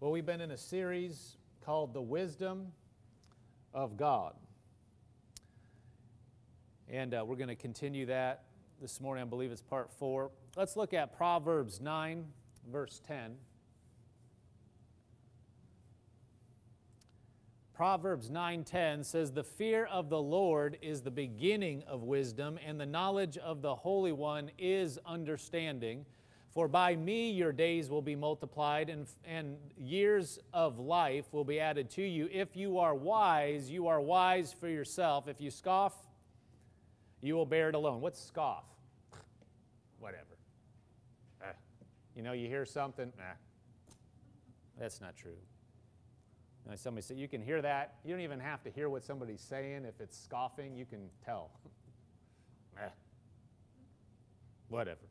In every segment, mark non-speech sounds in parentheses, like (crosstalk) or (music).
Well, we've been in a series called The Wisdom of God. And uh, we're going to continue that this morning. I believe it's part four. Let's look at Proverbs 9, verse 10. Proverbs 9:10 says the fear of the Lord is the beginning of wisdom and the knowledge of the Holy One is understanding. For by me your days will be multiplied and, and years of life will be added to you. If you are wise, you are wise for yourself. If you scoff, you will bear it alone. What's scoff? Whatever. Eh. You know, you hear something, that's not true. And somebody said, you can hear that. You don't even have to hear what somebody's saying. If it's scoffing, you can tell. (laughs) eh. Whatever.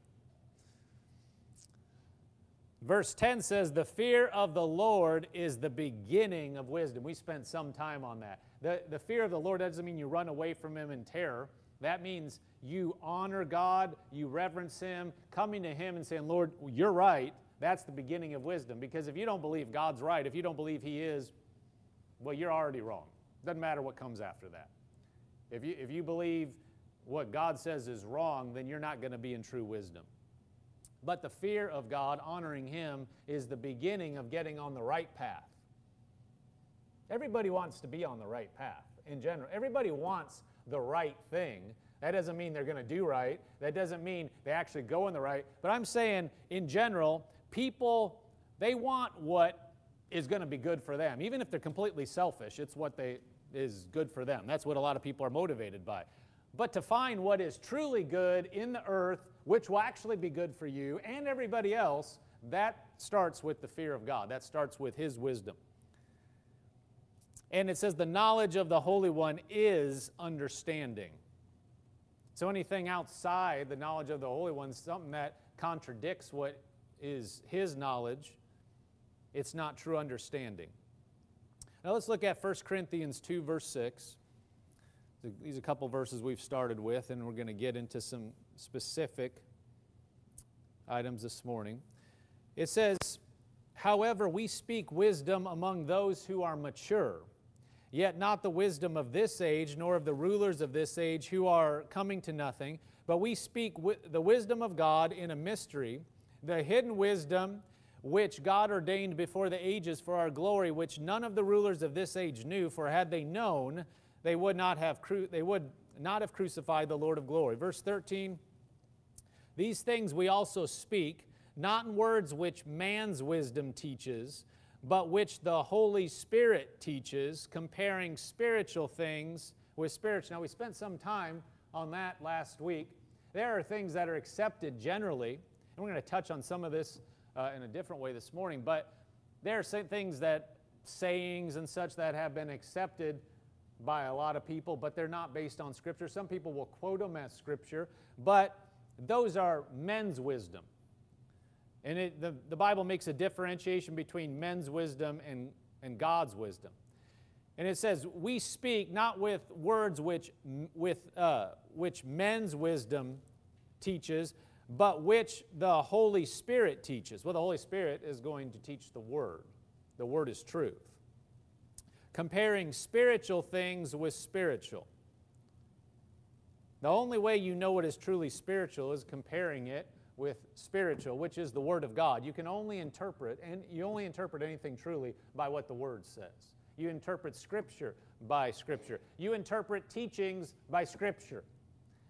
Verse 10 says, The fear of the Lord is the beginning of wisdom. We spent some time on that. The, the fear of the Lord doesn't mean you run away from Him in terror. That means you honor God, you reverence Him, coming to Him and saying, Lord, you're right. That's the beginning of wisdom. Because if you don't believe God's right, if you don't believe He is, well, you're already wrong. Doesn't matter what comes after that. If you, if you believe what God says is wrong, then you're not going to be in true wisdom. But the fear of God, honoring Him, is the beginning of getting on the right path. Everybody wants to be on the right path in general. Everybody wants the right thing. That doesn't mean they're going to do right. That doesn't mean they actually go in the right. But I'm saying, in general, people, they want what is going to be good for them. Even if they're completely selfish, it's what they is good for them. That's what a lot of people are motivated by. But to find what is truly good in the earth, which will actually be good for you and everybody else, that starts with the fear of God. That starts with His wisdom. And it says, the knowledge of the Holy One is understanding. So anything outside the knowledge of the Holy One, something that contradicts what is His knowledge, it's not true understanding. Now let's look at 1 Corinthians 2, verse 6. These are a couple verses we've started with, and we're going to get into some specific items this morning. It says, However, we speak wisdom among those who are mature, yet not the wisdom of this age, nor of the rulers of this age who are coming to nothing, but we speak the wisdom of God in a mystery, the hidden wisdom which God ordained before the ages for our glory, which none of the rulers of this age knew, for had they known, they would not have, cru- they would not have crucified the Lord of glory. Verse 13 These things we also speak, not in words which man's wisdom teaches, but which the Holy Spirit teaches, comparing spiritual things with spiritual. Now, we spent some time on that last week. There are things that are accepted generally, and we're going to touch on some of this uh, in a different way this morning, but there are things that, sayings and such that have been accepted by a lot of people, but they're not based on Scripture. Some people will quote them as Scripture, but those are men's wisdom. And it, the, the Bible makes a differentiation between men's wisdom and, and God's wisdom. And it says, We speak not with words which, with, uh, which men's wisdom teaches, but which the Holy Spirit teaches. Well, the Holy Spirit is going to teach the Word. The Word is truth. Comparing spiritual things with spiritual. The only way you know what is truly spiritual is comparing it with spiritual, which is the Word of God. You can only interpret, and you only interpret anything truly by what the Word says. You interpret Scripture by Scripture. You interpret teachings by Scripture.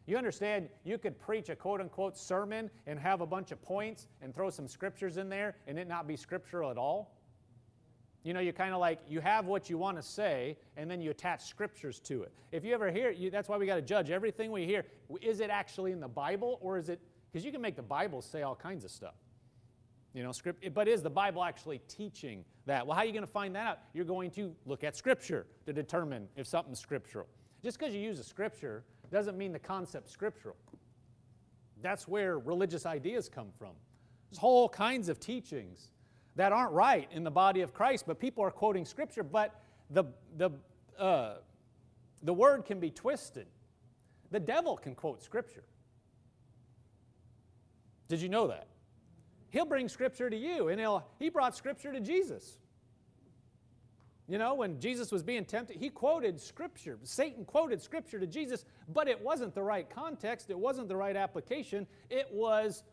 You understand, you could preach a quote unquote sermon and have a bunch of points and throw some scriptures in there and it not be scriptural at all? You know, you kind of like, you have what you want to say, and then you attach scriptures to it. If you ever hear, you, that's why we got to judge everything we hear. Is it actually in the Bible, or is it, because you can make the Bible say all kinds of stuff. You know, script, but is the Bible actually teaching that? Well, how are you going to find that out? You're going to look at Scripture to determine if something's scriptural. Just because you use a Scripture doesn't mean the concept scriptural. That's where religious ideas come from. There's whole kinds of teachings that aren't right in the body of Christ, but people are quoting scripture, but the, the, uh, the word can be twisted. The devil can quote scripture. Did you know that? He'll bring scripture to you, and he'll, he brought scripture to Jesus. You know, when Jesus was being tempted, he quoted Scripture. Satan quoted Scripture to Jesus, but it wasn't the right context. It wasn't the right application. It was,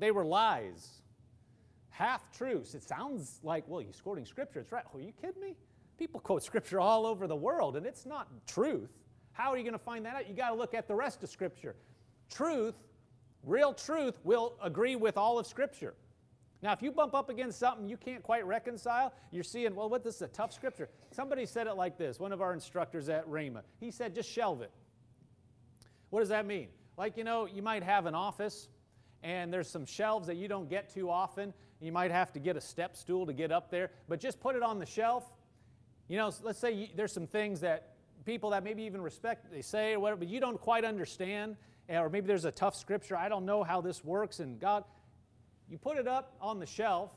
they were lies, half truths. It sounds like, well, you're quoting Scripture. It's right. Oh, are you kidding me? People quote Scripture all over the world, and it's not truth. How are you going to find that out? You got to look at the rest of Scripture. Truth, real truth, will agree with all of Scripture. Now, if you bump up against something you can't quite reconcile, you're seeing, well, what this is a tough scripture. Somebody said it like this, one of our instructors at Rhema. He said, just shelve it. What does that mean? Like, you know, you might have an office and there's some shelves that you don't get too often. You might have to get a step stool to get up there, but just put it on the shelf. You know, let's say you, there's some things that people that maybe even respect, they say or whatever, but you don't quite understand, eh, or maybe there's a tough scripture. I don't know how this works, and God, you put it up on the shelf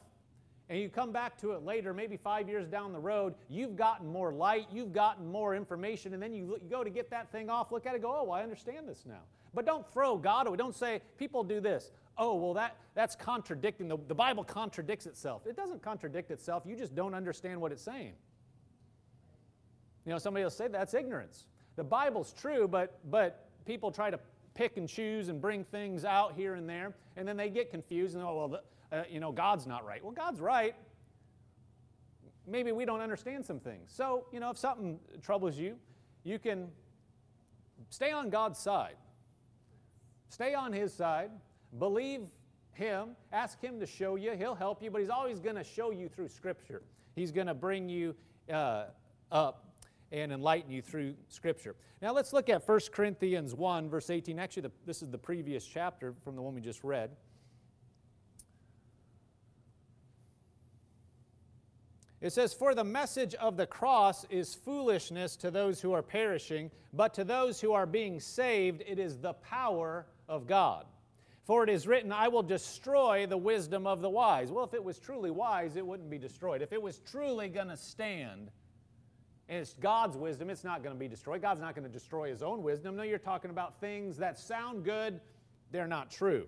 and you come back to it later, maybe five years down the road, you've gotten more light, you've gotten more information, and then you, you go to get that thing off, look at it, go, oh, well, I understand this now. But don't throw God away. Don't say, people do this. Oh, well, that, that's contradicting. The, the Bible contradicts itself. It doesn't contradict itself. You just don't understand what it's saying. You know, somebody will say that's ignorance. The Bible's true, but, but people try to pick and choose and bring things out here and there, and then they get confused and, oh, well, the, uh, you know, God's not right. Well, God's right. Maybe we don't understand some things. So, you know, if something troubles you, you can stay on God's side. Stay on His side. Believe Him. Ask Him to show you. He'll help you, but He's always going to show you through Scripture. He's going to bring you uh, up and enlighten you through Scripture. Now let's look at 1 Corinthians 1, verse 18. Actually, the, this is the previous chapter from the one we just read. It says, For the message of the cross is foolishness to those who are perishing, but to those who are being saved, it is the power of God. For it is written, I will destroy the wisdom of the wise. Well, if it was truly wise, it wouldn't be destroyed. If it was truly going to stand, and it's God's wisdom, it's not going to be destroyed. God's not going to destroy his own wisdom. No, you're talking about things that sound good, they're not true.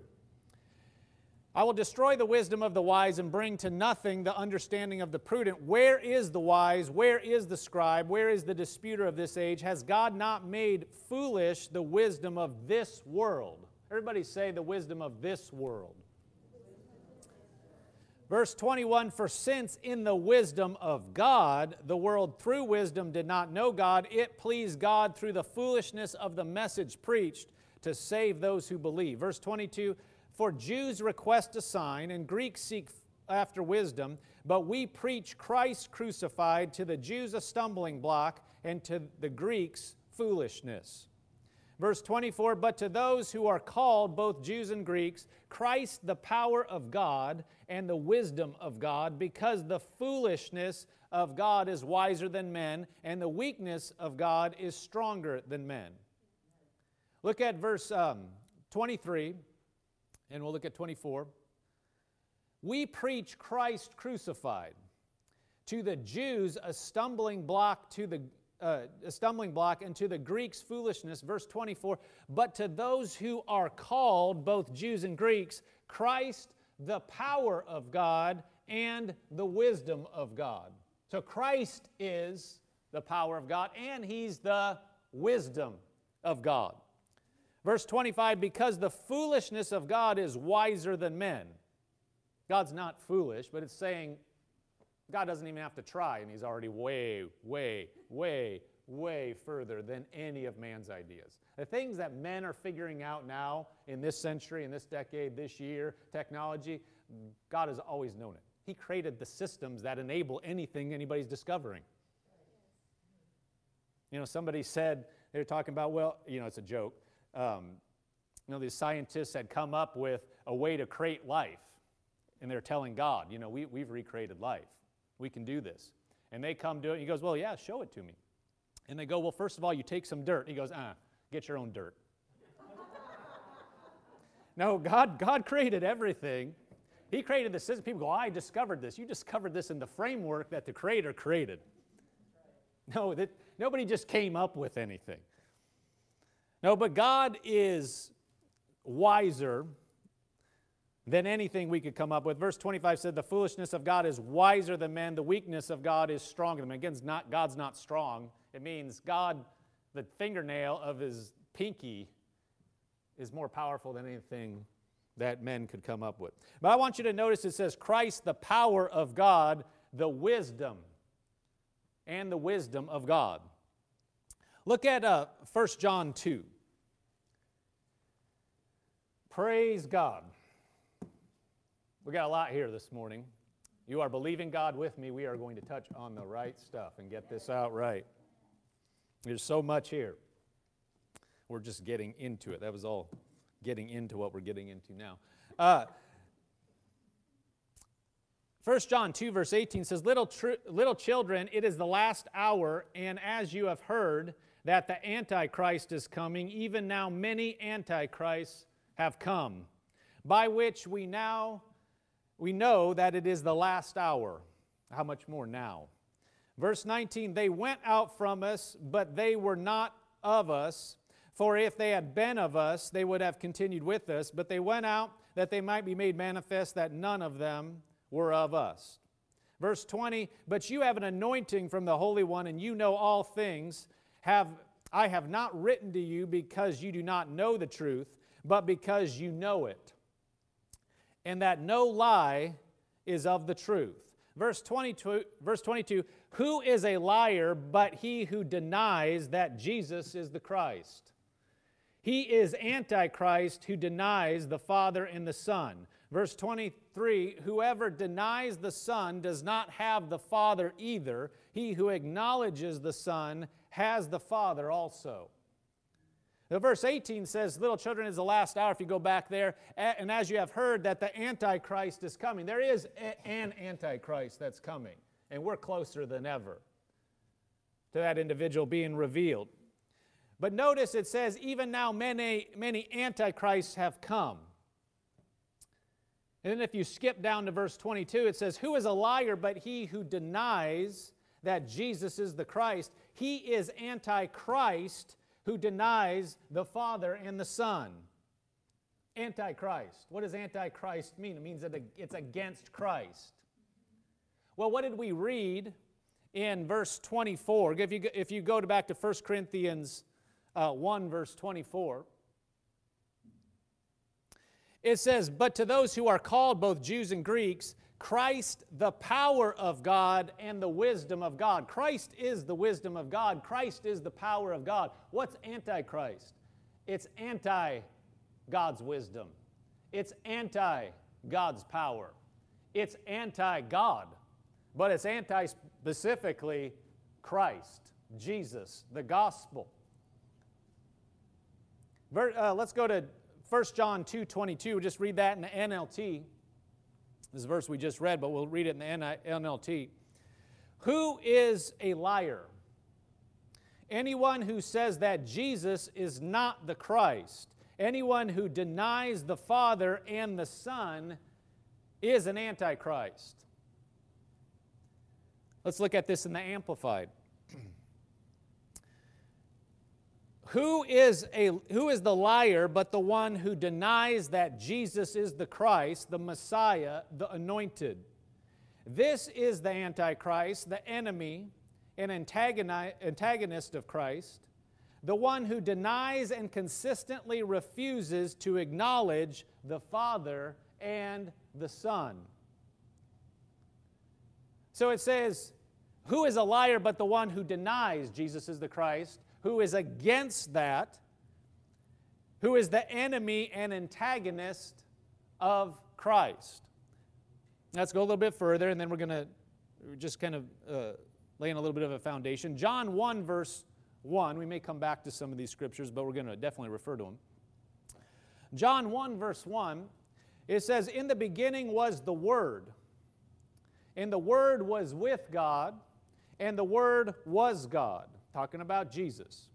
I will destroy the wisdom of the wise and bring to nothing the understanding of the prudent. Where is the wise? Where is the scribe? Where is the disputer of this age? Has God not made foolish the wisdom of this world? Everybody say the wisdom of this world. Verse 21 For since in the wisdom of God, the world through wisdom did not know God, it pleased God through the foolishness of the message preached to save those who believe. Verse 22 For Jews request a sign, and Greeks seek after wisdom, but we preach Christ crucified, to the Jews a stumbling block, and to the Greeks foolishness. Verse 24, but to those who are called, both Jews and Greeks, Christ the power of God and the wisdom of God, because the foolishness of God is wiser than men, and the weakness of God is stronger than men. Look at verse um, 23, and we'll look at 24. We preach Christ crucified. To the Jews, a stumbling block to the uh, a stumbling block, and to the Greeks, foolishness. Verse 24, but to those who are called, both Jews and Greeks, Christ, the power of God and the wisdom of God. So Christ is the power of God, and He's the wisdom of God. Verse 25, because the foolishness of God is wiser than men. God's not foolish, but it's saying God doesn't even have to try, and He's already way, way, way, way further than any of man's ideas. The things that men are figuring out now in this century, in this decade, this year, technology, God has always known it. He created the systems that enable anything anybody's discovering. You know, somebody said, they were talking about, well, you know, it's a joke. Um, you know, these scientists had come up with a way to create life, and they're telling God, you know, we, we've recreated life. We can do this. And they come to it. He goes, Well, yeah, show it to me. And they go, Well, first of all, you take some dirt. He goes, Ah, get your own dirt. (laughs) no, God, God created everything. He created the system. People go, I discovered this. You discovered this in the framework that the Creator created. (laughs) No, that nobody just came up with anything. No, but God is wiser than anything we could come up with. Verse 25 said, The foolishness of God is wiser than men, the weakness of God is stronger than men. Again, not, God's not strong. It means God, the fingernail of his pinky, is more powerful than anything that men could come up with. But I want you to notice it says, Christ, the power of God, the wisdom, and the wisdom of God. Look at uh, 1 John 2. Praise God. We got a lot here this morning. You are believing God with me. We are going to touch on the right stuff and get this out right. There's so much here. We're just getting into it. That was all getting into what we're getting into now. Uh, 1 John 2, verse 18 says, little, tr- little children, it is the last hour, and as you have heard that the Antichrist is coming, even now many Antichrists have come, by which we now we know that it is the last hour. How much more now? Verse 19 They went out from us, but they were not of us. For if they had been of us, they would have continued with us. But they went out that they might be made manifest that none of them were of us. Verse 20 But you have an anointing from the Holy One, and you know all things. Have, I have not written to you because you do not know the truth, but because you know it and that no lie is of the truth. Verse 22, verse 22 Who is a liar but he who denies that Jesus is the Christ? He is Antichrist who denies the Father and the Son. Verse 23 Whoever denies the Son does not have the Father either. He who acknowledges the Son has the Father also. The verse 18 says, Little children is the last hour, if you go back there. And as you have heard that the Antichrist is coming, there is an Antichrist that's coming. And we're closer than ever to that individual being revealed. But notice it says, even now many, many Antichrists have come. And then if you skip down to verse 22, it says, Who is a liar but he who denies that Jesus is the Christ? He is Antichrist who denies the Father and the Son. Antichrist. What does Antichrist mean? It means that it's against Christ. Well, what did we read in verse 24? If you, if you go back to 1 Corinthians uh, 1, verse 24, it says, But to those who are called, both Jews and Greeks, Christ, the power of God and the wisdom of God. Christ is the wisdom of God. Christ is the power of God. What's Antichrist? It's anti God's wisdom, it's anti God's power, it's anti God, but it's anti specifically Christ, Jesus, the gospel. Uh, let's go to 1 John 2 22. Just read that in the NLT. This is a verse we just read, but we'll read it in the NLT. Who is a liar? Anyone who says that Jesus is not the Christ, anyone who denies the Father and the Son is an antichrist. Let's look at this in the Amplified. Who is, a, who is the liar but the one who denies that Jesus is the Christ, the Messiah, the anointed? This is the Antichrist, the enemy, an antagonist of Christ, the one who denies and consistently refuses to acknowledge the Father and the Son. So it says, Who is a liar but the one who denies Jesus is the Christ? Who is against that, who is the enemy and antagonist of Christ. Let's go a little bit further, and then we're going to just kind of uh, lay in a little bit of a foundation. John 1, verse 1, we may come back to some of these scriptures, but we're going to definitely refer to them. John 1, verse 1, it says, In the beginning was the Word, and the Word was with God, and the Word was God talking about Jesus.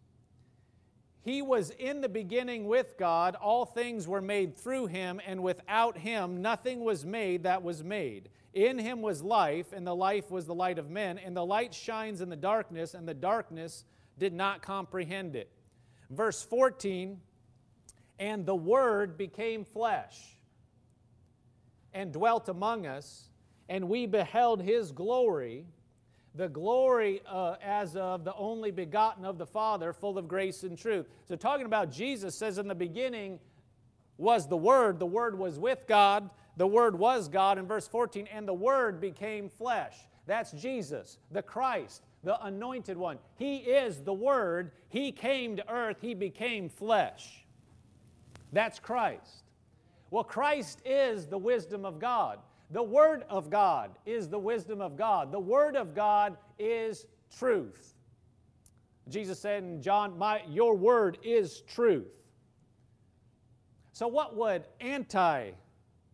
He was in the beginning with God. All things were made through him, and without him nothing was made that was made. In him was life, and the life was the light of men. And the light shines in the darkness, and the darkness did not comprehend it. Verse 14 And the Word became flesh. and dwelt among us, and we beheld his glory, the glory uh, as of the only begotten of the Father, full of grace and truth. So, talking about Jesus says in the beginning was the Word, the Word was with God, the Word was God in verse 14, and the Word became flesh. That's Jesus, the Christ, the anointed one. He is the Word. He came to earth, He became flesh. That's Christ. Well, Christ is the wisdom of God. The Word of God is the wisdom of God. The Word of God is truth. Jesus said in John, My, Your Word is truth. So, what would anti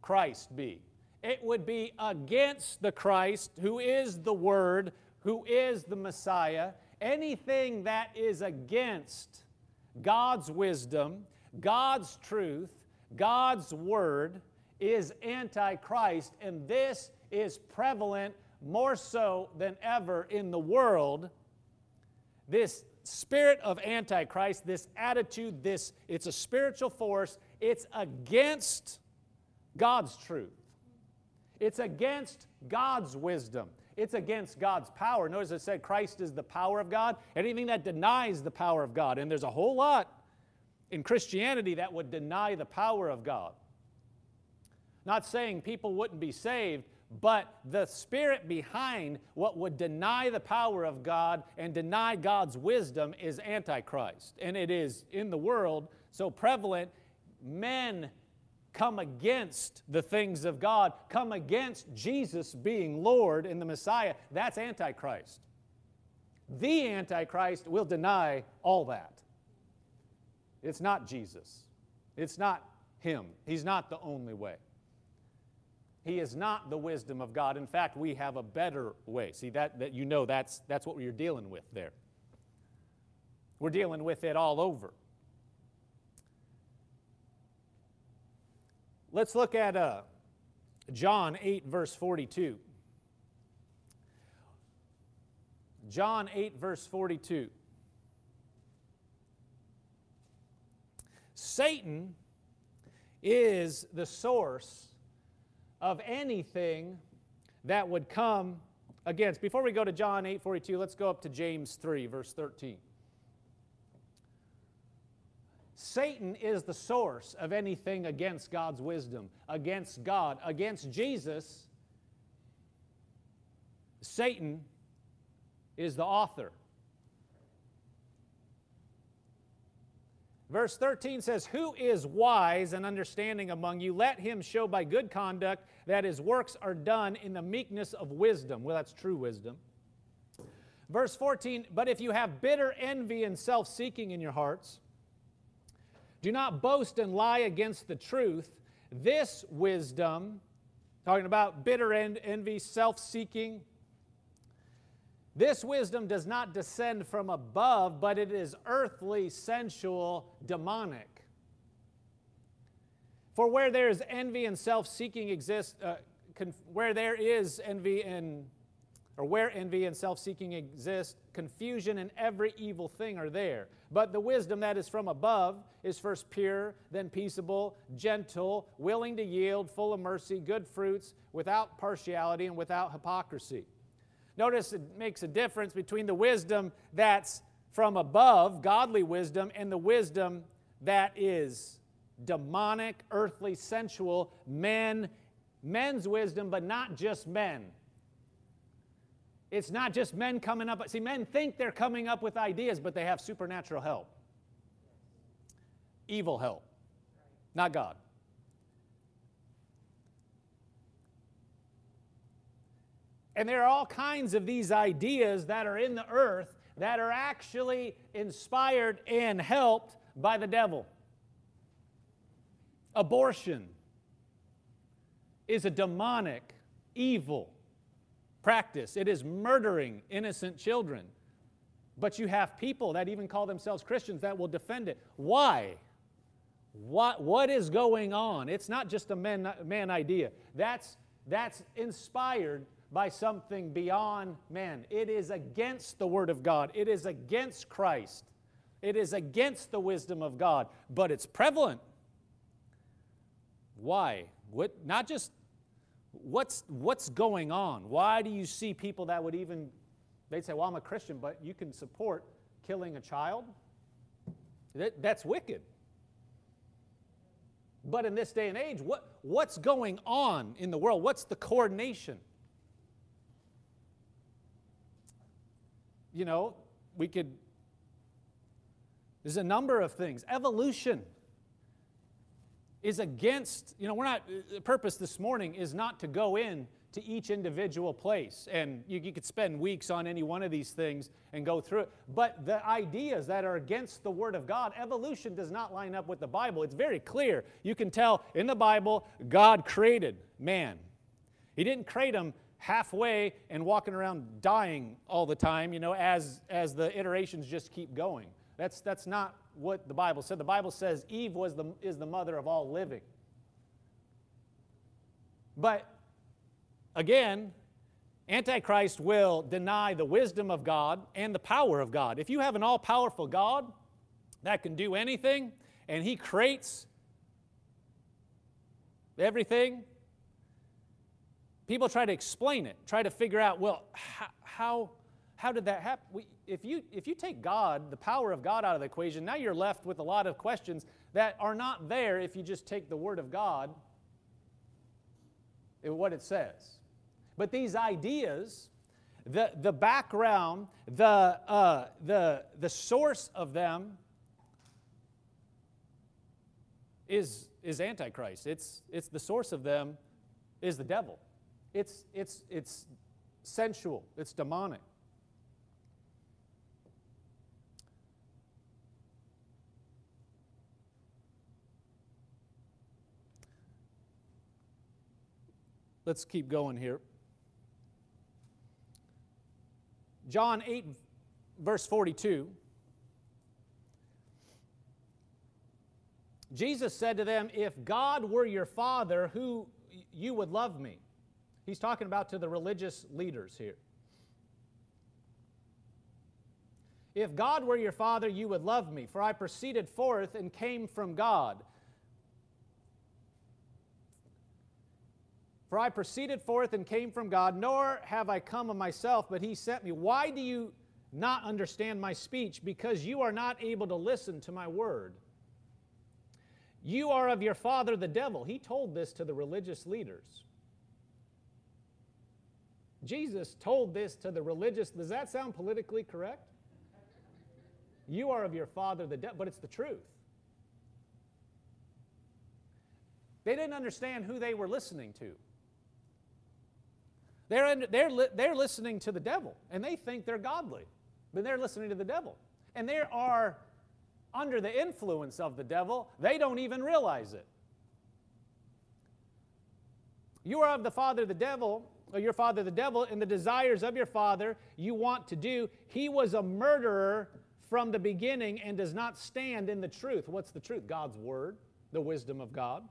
Christ be? It would be against the Christ who is the Word, who is the Messiah. Anything that is against God's wisdom, God's truth, God's Word is Antichrist, and this is prevalent more so than ever in the world. This spirit of Antichrist, this attitude, this it's a spiritual force, it's against God's truth. It's against God's wisdom. It's against God's power. Notice it said Christ is the power of God. Anything that denies the power of God, and there's a whole lot in Christianity that would deny the power of God. Not saying people wouldn't be saved, but the spirit behind what would deny the power of God and deny God's wisdom is Antichrist. And it is in the world so prevalent. Men come against the things of God, come against Jesus being Lord and the Messiah. That's Antichrist. The Antichrist will deny all that. It's not Jesus. It's not Him. He's not the only way. He is not the wisdom of God. In fact, we have a better way. See, that, that you know that's, that's what we're dealing with there. We're dealing with it all over. Let's look at uh, John 8, verse 42. John 8, verse 42. Satan is the source of anything that would come against. Before we go to John 8 42, let's go up to James 3, verse 13. Satan is the source of anything against God's wisdom, against God, against Jesus. Satan is the author. Verse 13 says, Who is wise and understanding among you? Let him show by good conduct that his works are done in the meekness of wisdom. Well, that's true wisdom. Verse 14, But if you have bitter envy and self seeking in your hearts, do not boast and lie against the truth. This wisdom, talking about bitter envy, self seeking, this wisdom does not descend from above, but it is earthly, sensual, demonic. For where there is envy and self seeking exist, uh, conf- where there is envy and or where envy and self seeking exist, confusion and every evil thing are there. But the wisdom that is from above is first pure, then peaceable, gentle, willing to yield, full of mercy, good fruits, without partiality and without hypocrisy. Notice it makes a difference between the wisdom that's from above, godly wisdom, and the wisdom that is demonic, earthly, sensual, men, men's wisdom, but not just men. It's not just men coming up. See, men think they're coming up with ideas, but they have supernatural help. Evil help, not God. And there are all kinds of these ideas that are in the earth that are actually inspired and helped by the devil. Abortion is a demonic, evil practice, it is murdering innocent children. But you have people that even call themselves Christians that will defend it. Why? What, what is going on? It's not just a man, man idea. That's, that's inspired by something beyond men. It is against the Word of God, it is against Christ, it is against the wisdom of God, but it's prevalent. Why? What, not just what's, what's going on? Why do you see people that would even, they'd say, well, I'm a Christian, but you can support killing a child? That, that's wicked. But in this day and age, what, what's going on in the world? What's the coordination? You know, we could, there's a number of things. Evolution is against, you know, we're not, the purpose this morning is not to go in to each individual place. And you, you, could spend weeks on any one of these things and go through it. But the ideas that are against the Word of God, evolution does not line up with the Bible. It's very clear. You can tell in the Bible, God created man. He didn't create him halfway and walking around dying all the time, you know, as, as the iterations just keep going. That's, that's not what the Bible said. The Bible says Eve was the, is the mother of all living. But again, Antichrist will deny the wisdom of God and the power of God. If you have an all powerful God that can do anything and he creates everything, people try to explain it, try to figure out, well, how, how, how did that happen? We, if, you, if you take God, the power of God out of the equation, now you're left with a lot of questions that are not there if you just take the Word of God and what it says. But these ideas, the, the background, the, uh, the, the source of them is, is Antichrist. It's, it's the source of them is the devil. It's, it's, it's sensual, it's demonic. Let's keep going here. John 8, verse 42. Jesus said to them, If God were your father, who you would love me. He's talking about to the religious leaders here. If God were your father, you would love me, for I proceeded forth and came from God. For I proceeded forth and came from God, nor have I come of myself, but He sent me. Why do you not understand my speech? Because you are not able to listen to my word. You are of your father the devil. He told this to the religious leaders. Jesus told this to the religious. Does that sound politically correct? You are of your father the devil, but it's the truth. They didn't understand who they were listening to. They're, under, they're, li- they're listening to the devil, and they think they're godly, but they're listening to the devil. And they are under the influence of the devil. They don't even realize it. You are of the father the devil, your father the devil, and the desires of your father you want to do. He was a murderer from the beginning and does not stand in the truth. What's the truth? God's word, the wisdom of God.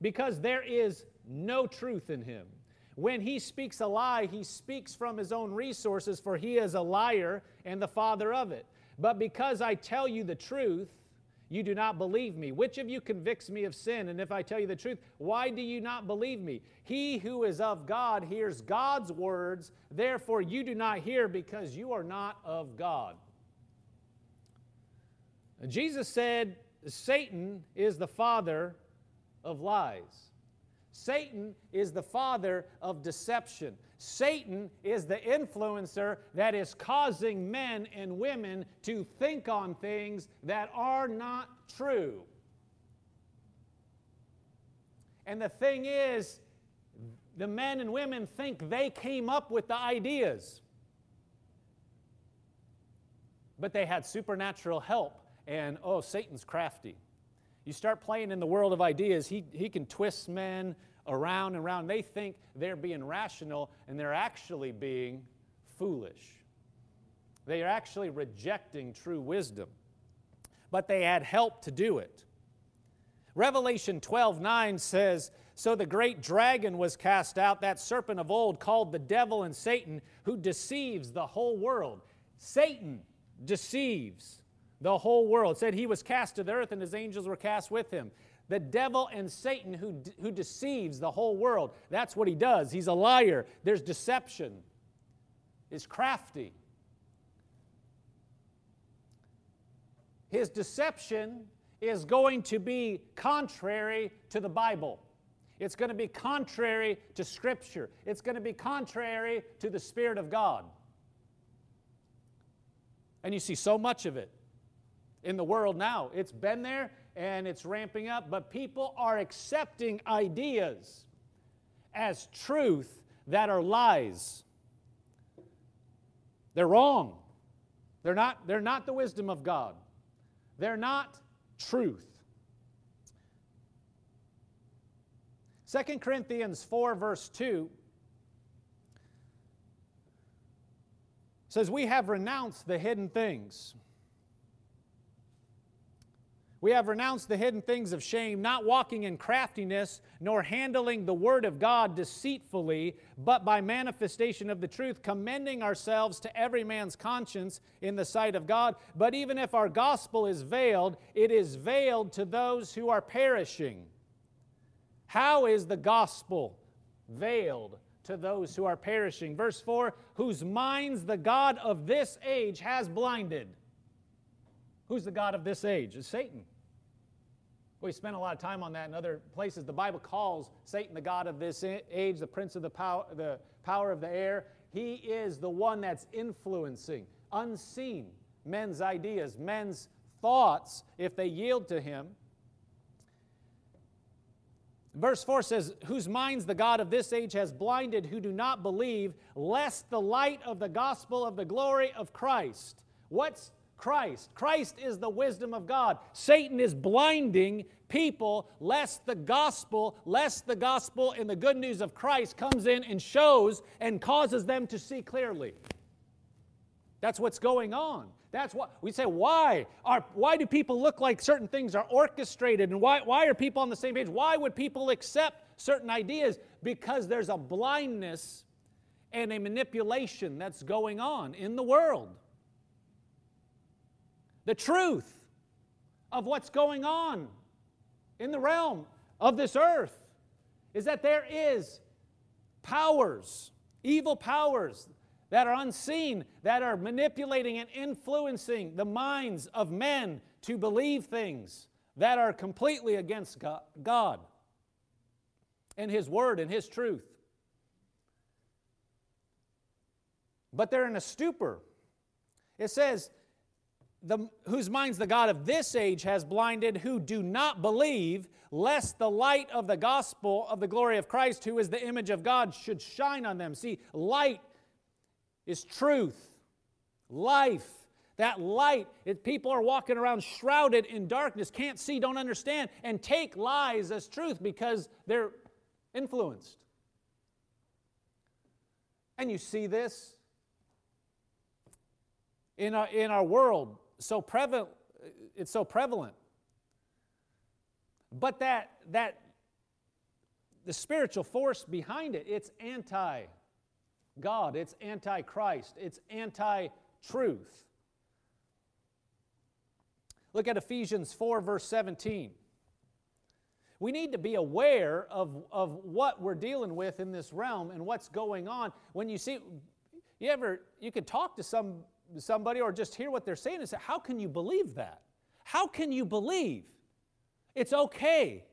Because there is no truth in him. When he speaks a lie, he speaks from his own resources, for he is a liar and the father of it. But because I tell you the truth, you do not believe me. Which of you convicts me of sin? And if I tell you the truth, why do you not believe me? He who is of God hears God's words, therefore you do not hear because you are not of God. Jesus said, Satan is the father of lies. Satan is the father of deception. Satan is the influencer that is causing men and women to think on things that are not true. And the thing is, the men and women think they came up with the ideas. But they had supernatural help, and oh, Satan's crafty. You start playing in the world of ideas, he, he can twist men around and around. They think they're being rational, and they're actually being foolish. They are actually rejecting true wisdom. But they had help to do it. Revelation 12 9 says, So the great dragon was cast out, that serpent of old called the devil and Satan, who deceives the whole world. Satan deceives the whole world. Said he was cast to the earth and his angels were cast with him. the devil and Satan who, who deceives the whole world. That's what he does. He's a liar. There's deception, is crafty. His deception is going to be contrary to the Bible. It's going to be contrary to Scripture. It's going to be contrary to the Spirit of God. And you see so much of it in the world now. It's been there and it's ramping up, but people are accepting ideas as truth that are lies. They're wrong. They're not, they're not the wisdom of God. They're not truth. 2 Corinthians 4, verse 2 says, We have renounced the hidden things we have renounced the hidden things of shame, not walking in craftiness, nor handling the word of God deceitfully, but by manifestation of the truth, commending ourselves to every man's conscience in the sight of God. But even if our gospel is veiled, it is veiled to those who are perishing. How is the gospel veiled to those who are perishing? Verse 4 Whose minds the God of this age has blinded. Who's the God of this age? Is Satan. We spent a lot of time on that in other places. The Bible calls Satan the God of this age, the prince of the power, the power of the air. He is the one that's influencing, unseen, men's ideas, men's thoughts, if they yield to him. Verse 4 says, Whose minds the God of this age has blinded, who do not believe, lest the light of the gospel of the glory of Christ. What's Christ. Christ is the wisdom of God. Satan is blinding people lest the gospel, lest the gospel and the good news of Christ comes in and shows and causes them to see clearly. That's what's going on. That's what we say. Why are why do people look like certain things are orchestrated, and why why are people on the same page? Why would people accept certain ideas? Because there's a blindness and a manipulation that's going on in the world the truth of what's going on in the realm of this earth is that there is powers, evil powers that are unseen, that are manipulating and influencing the minds of men to believe things that are completely against God and His Word and His truth. But they're in a stupor. It says, the, whose minds the God of this age has blinded, who do not believe, lest the light of the gospel of the glory of Christ, who is the image of God, should shine on them. See, light is truth, life. That light, if people are walking around shrouded in darkness, can't see, don't understand, and take lies as truth because they're influenced. And you see this in our, in our world so prevalent, it's so prevalent. But that, that, the spiritual force behind it, it's anti God, it's anti Christ, it's anti truth. Look at Ephesians 4, verse 17. We need to be aware of, of what we're dealing with in this realm and what's going on. When you see, you ever, you could talk to some somebody or just hear what they're saying and say, How can you believe that? How can you believe it's okay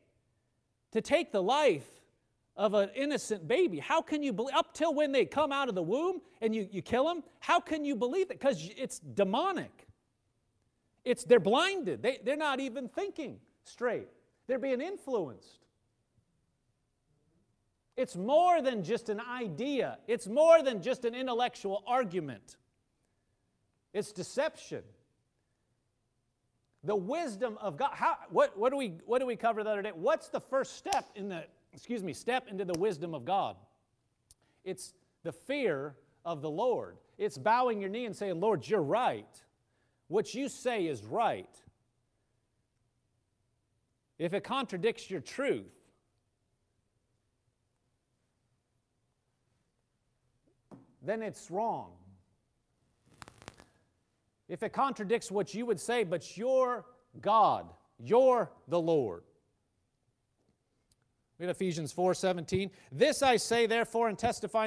to take the life of an innocent baby? How can you believe, up till when they come out of the womb and you, you kill them? How can you believe it? Because it's demonic. It's, they're blinded. They, they're not even thinking straight. They're being influenced. It's more than just an idea, it's more than just an intellectual argument. It's deception. The wisdom of God. How, what, what, do we, what do we cover the other day? What's the first step in the, excuse me, step into the wisdom of God? It's the fear of the Lord. It's bowing your knee and saying, Lord, you're right. What you say is right. If it contradicts your truth, then it's wrong if it contradicts what you would say, but you're God, you're the Lord. In Ephesians 4 17. This I say, therefore, in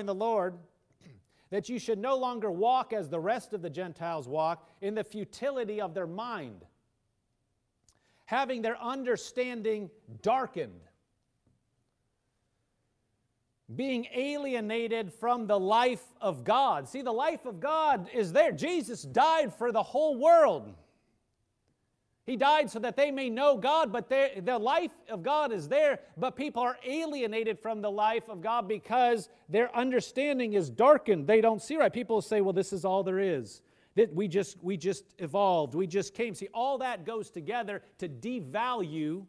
the Lord, (clears throat) that you should no longer walk as the rest of the Gentiles walk, in the futility of their mind, having their understanding darkened, being alienated from the life of God. See, the life of God is there. Jesus died for the whole world. He died so that they may know God, but the life of God is there, but people are alienated from the life of God because their understanding is darkened. They don't see right. People say, well, this is all there is. That we just we just evolved, we just came. See, all that goes together to devalue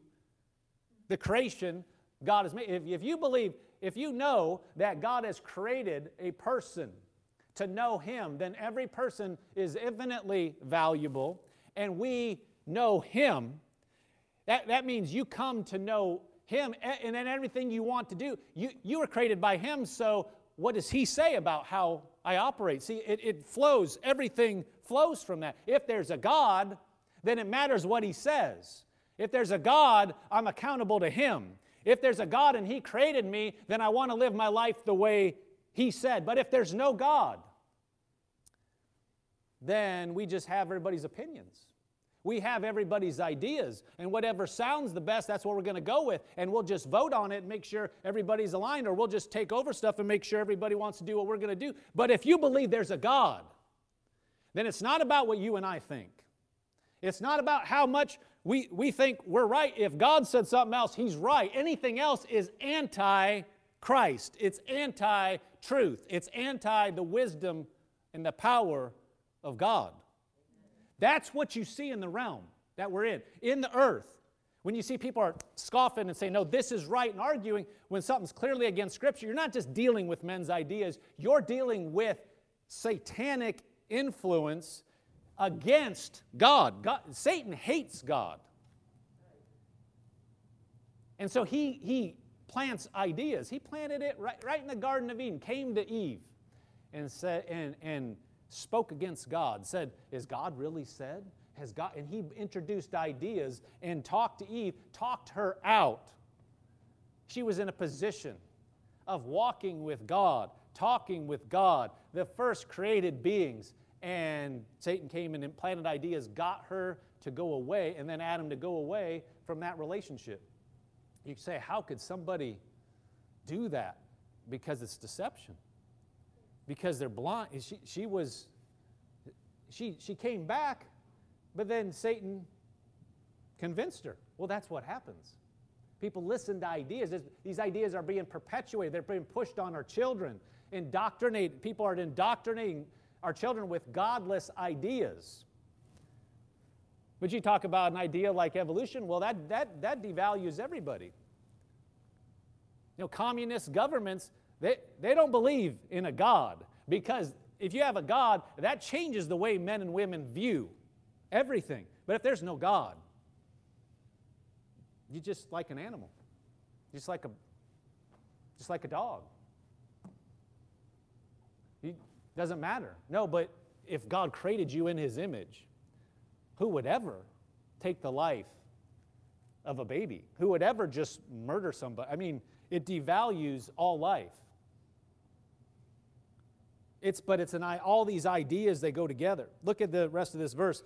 the creation God has made. If, if you believe, if you know that God has created a person to know Him, then every person is infinitely valuable, and we know Him, that, that means you come to know Him and then everything you want to do. You, you were created by Him, so what does He say about how I operate? See, it, it flows, everything flows from that. If there's a God, then it matters what He says. If there's a God, I'm accountable to Him. If there's a God and He created me, then I want to live my life the way He said. But if there's no God, then we just have everybody's opinions. We have everybody's ideas, and whatever sounds the best, that's what we're going to go with. And we'll just vote on it and make sure everybody's aligned, or we'll just take over stuff and make sure everybody wants to do what we're going to do. But if you believe there's a God, then it's not about what you and I think. It's not about how much we, we think we're right. If God said something else, He's right. Anything else is anti Christ, it's anti truth, it's anti the wisdom and the power of God. That's what you see in the realm that we're in, in the earth. When you see people are scoffing and saying, no, this is right, and arguing when something's clearly against Scripture, you're not just dealing with men's ideas, you're dealing with satanic influence against God. God Satan hates God. And so he, he plants ideas. He planted it right, right in the Garden of Eden, came to Eve and said, and, and spoke against God, said, Is God really said? Has God, and he introduced ideas and talked to Eve, talked her out. She was in a position of walking with God, talking with God, the first created beings. And Satan came and implanted ideas, got her to go away, and then Adam to go away from that relationship. You say, How could somebody do that? Because it's deception because they're blind. She, she was, she, she came back, but then Satan convinced her. Well, that's what happens. People listen to ideas. These ideas are being perpetuated, they're being pushed on our children. Indoctrinate, people are indoctrinating our children with godless ideas. But you talk about an idea like evolution, well, that, that, that devalues everybody. You know, communist governments they, they don't believe in a God because if you have a God, that changes the way men and women view everything. But if there's no God, you're just like an animal, just like a, just like a dog. It doesn't matter. No, but if God created you in His image, who would ever take the life of a baby? Who would ever just murder somebody? I mean, it devalues all life. It's, but it's an, all these ideas, they go together. Look at the rest of this verse.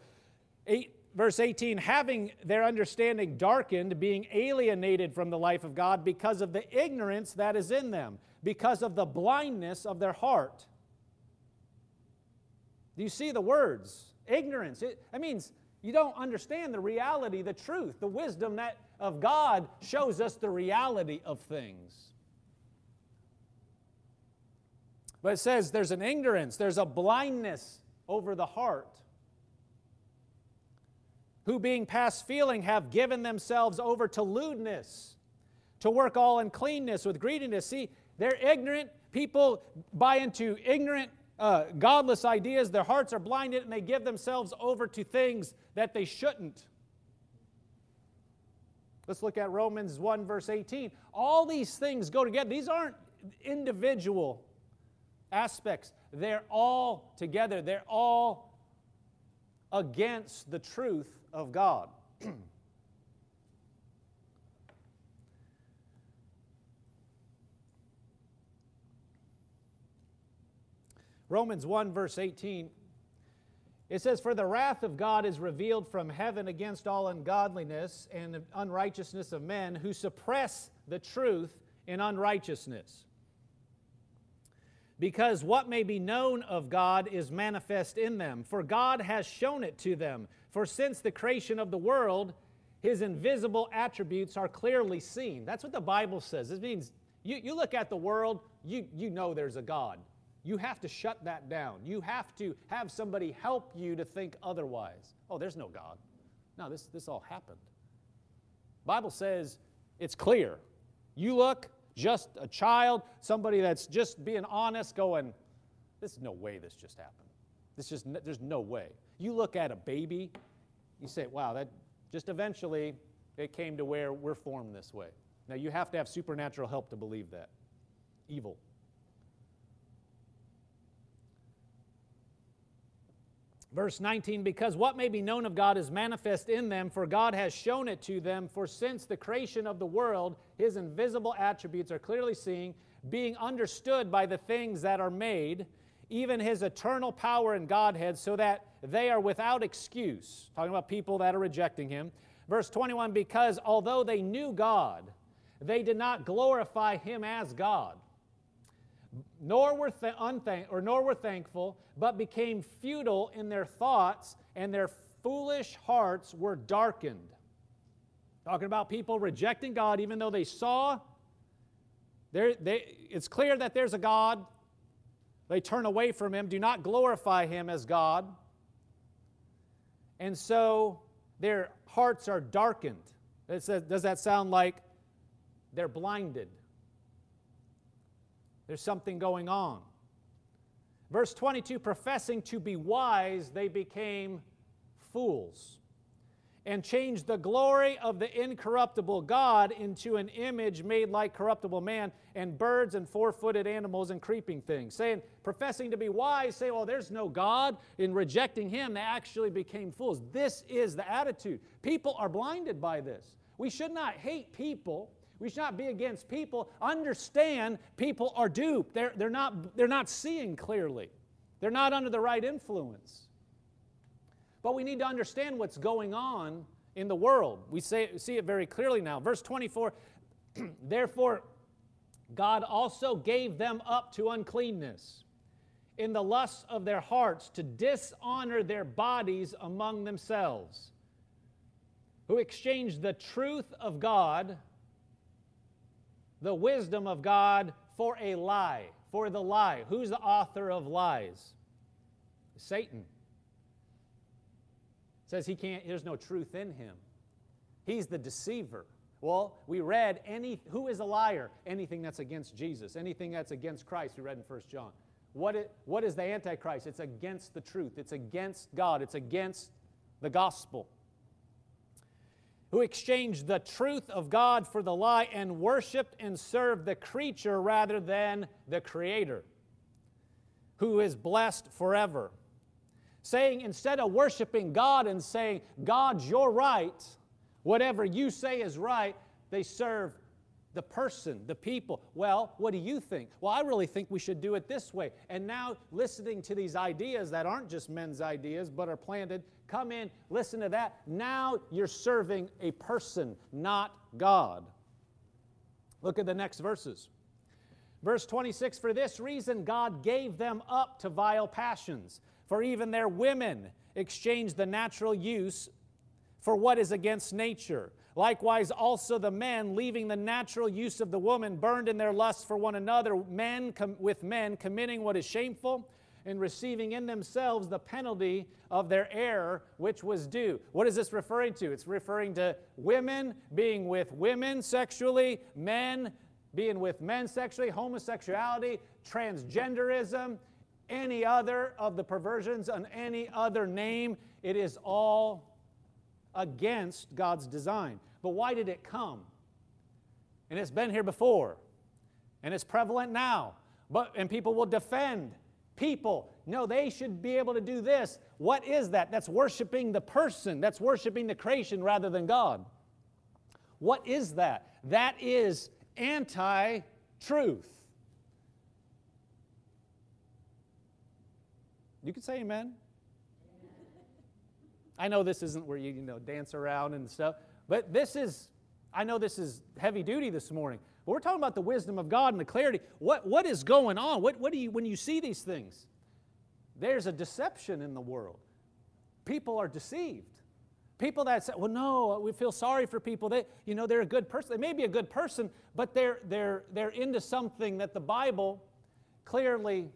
Eight, verse 18 having their understanding darkened, being alienated from the life of God because of the ignorance that is in them, because of the blindness of their heart. Do you see the words? Ignorance. It, that means you don't understand the reality, the truth, the wisdom that of God shows us the reality of things. But it says there's an ignorance, there's a blindness over the heart. Who, being past feeling, have given themselves over to lewdness, to work all uncleanness with greediness. See, they're ignorant. People buy into ignorant, uh, godless ideas. Their hearts are blinded and they give themselves over to things that they shouldn't. Let's look at Romans 1, verse 18. All these things go together. These aren't individual aspects. They're all together, they're all against the truth of God. (clears throat) Romans 1, verse 18, it says, For the wrath of God is revealed from heaven against all ungodliness and unrighteousness of men who suppress the truth in unrighteousness. Because what may be known of God is manifest in them, for God has shown it to them. For since the creation of the world, his invisible attributes are clearly seen. That's what the Bible says. This means you, you look at the world, you, you know there's a God. You have to shut that down. You have to have somebody help you to think otherwise. Oh, there's no God. No, this, this all happened. Bible says it's clear. You look, just a child, somebody that's just being honest, going, There's no way this just happened. This just, there's no way. You look at a baby, you say, Wow, that just eventually it came to where we're formed this way. Now, you have to have supernatural help to believe that. Evil. Verse 19, because what may be known of God is manifest in them, for God has shown it to them. For since the creation of the world, his invisible attributes are clearly seen, being understood by the things that are made, even his eternal power and Godhead, so that they are without excuse. Talking about people that are rejecting him. Verse 21, because although they knew God, they did not glorify him as God nor were, th- unthank- or nor were thankful, but became futile in their thoughts, and their foolish hearts were darkened. Talking about people rejecting God, even though they saw, they, it's clear that there's a God. They turn away from Him, do not glorify Him as God. And so their hearts are darkened. Says, does that sound like they're blinded? There's something going on. Verse 22 professing to be wise, they became fools and changed the glory of the incorruptible God into an image made like corruptible man and birds and four footed animals and creeping things. Saying, professing to be wise, say, well, there's no God. In rejecting Him, they actually became fools. This is the attitude. People are blinded by this. We should not hate people. We should not be against people. Understand people are duped. They're, they're, not, they're not seeing clearly, they're not under the right influence. But we need to understand what's going on in the world. We say, see it very clearly now. Verse 24 (clears throat) Therefore, God also gave them up to uncleanness in the lusts of their hearts to dishonor their bodies among themselves, who exchanged the truth of God the wisdom of God for a lie, for the lie. Who's the author of lies? Satan. Says he can't, there's no truth in him. He's the deceiver. Well, we read any who is a liar? Anything that's against Jesus, anything that's against Christ, we read in 1 John. What, it, what is the Antichrist? It's against the truth, it's against God, it's against the gospel who exchanged the truth of God for the lie and worshiped and served the creature rather than the Creator, who is blessed forever. Saying, instead of worshiping God and saying, God, you're right, whatever you say is right, they serve the person, the people. Well, what do you think? Well, I really think we should do it this way. And now, listening to these ideas that aren't just men's ideas but are planted, come in, listen to that. Now you're serving a person, not God. Look at the next verses. Verse 26 For this reason, God gave them up to vile passions, for even their women exchanged the natural use for what is against nature. Likewise, also the men, leaving the natural use of the woman, burned in their lust for one another, men com- with men, committing what is shameful, and receiving in themselves the penalty of their error, which was due. What is this referring to? It's referring to women being with women sexually, men being with men sexually, homosexuality, transgenderism, any other of the perversions on any other name. It is all against God's design. But why did it come? And it's been here before, and it's prevalent now. But and people will defend people. No, they should be able to do this. What is that? That's worshiping the person. That's worshiping the creation rather than God. What is that? That is anti truth. You can say amen. (laughs) I know this isn't where you, you know, dance around and stuff, but this is, I know this is heavy duty this morning, but we're talking about the wisdom of God and the clarity. What, what is going on? What, what do you, when you see these things? There's a deception in the world. People are deceived. People that say, well, no, we feel sorry for people. They, you know, they're a good person. They may be a good person, but they're, they're, they're into something that the Bible clearly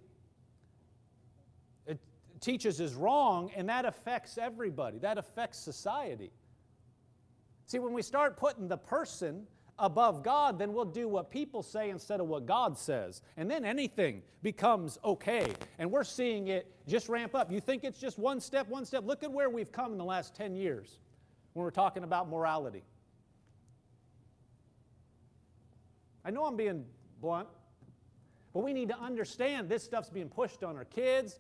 teaches is wrong, and that affects everybody. That affects society. See, when we start putting the person above God, then we'll do what people say instead of what God says. And then anything becomes okay. And we're seeing it just ramp up. You think it's just one step, one step? Look at where we've come in the last 10 years when we're talking about morality. I know I'm being blunt, but we need to understand this stuff's being pushed on our kids.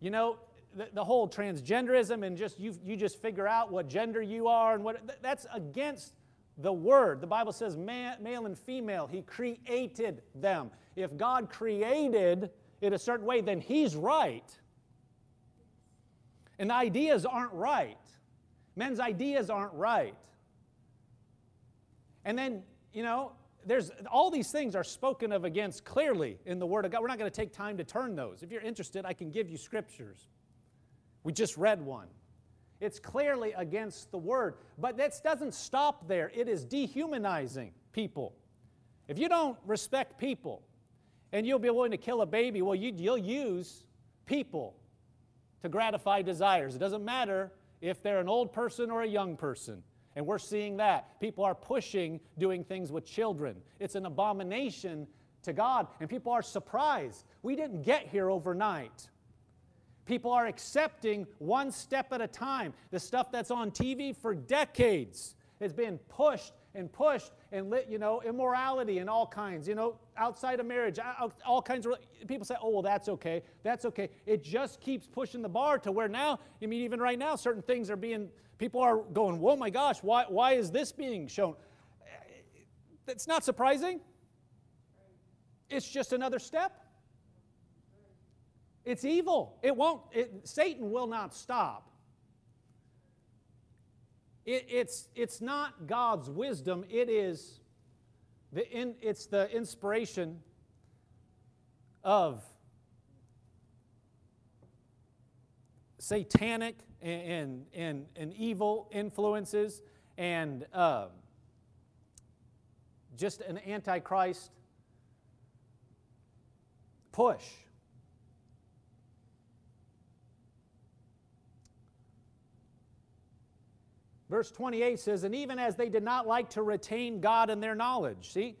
You know, the, the whole transgenderism and just you, you just figure out what gender you are and what that's against the Word. The Bible says male and female, He created them. If God created it a certain way, then He's right. And ideas aren't right. Men's ideas aren't right. And then, you know, there's all these things are spoken of against clearly in the Word of God. We're not going to take time to turn those. If you're interested, I can give you scriptures. We just read one. It's clearly against the word. But that doesn't stop there, it is dehumanizing people. If you don't respect people and you'll be willing to kill a baby, well, you, will use people to gratify desires. It doesn't matter if they're an old person or a young person. And we're seeing that. People are pushing doing things with children. It's an abomination to God, and people are surprised. We didn't get here overnight. People are accepting one step at a time. The stuff that's on TV for decades has been pushed and pushed and lit, you know, immorality and all kinds, you know, outside of marriage, all kinds of people say, oh, well, that's okay, that's okay. It just keeps pushing the bar to where now, I mean, even right now, certain things are being, people are going, oh my gosh, why, why is this being shown? It's not surprising. It's just another step. It's evil. It won't, it, Satan will not stop. It, it's, it's not God's wisdom, it is the in, it's the inspiration of satanic and, and, and, evil influences and uh, just an antichrist push Verse 28 says, And even as they did not like to retain God in their knowledge, see,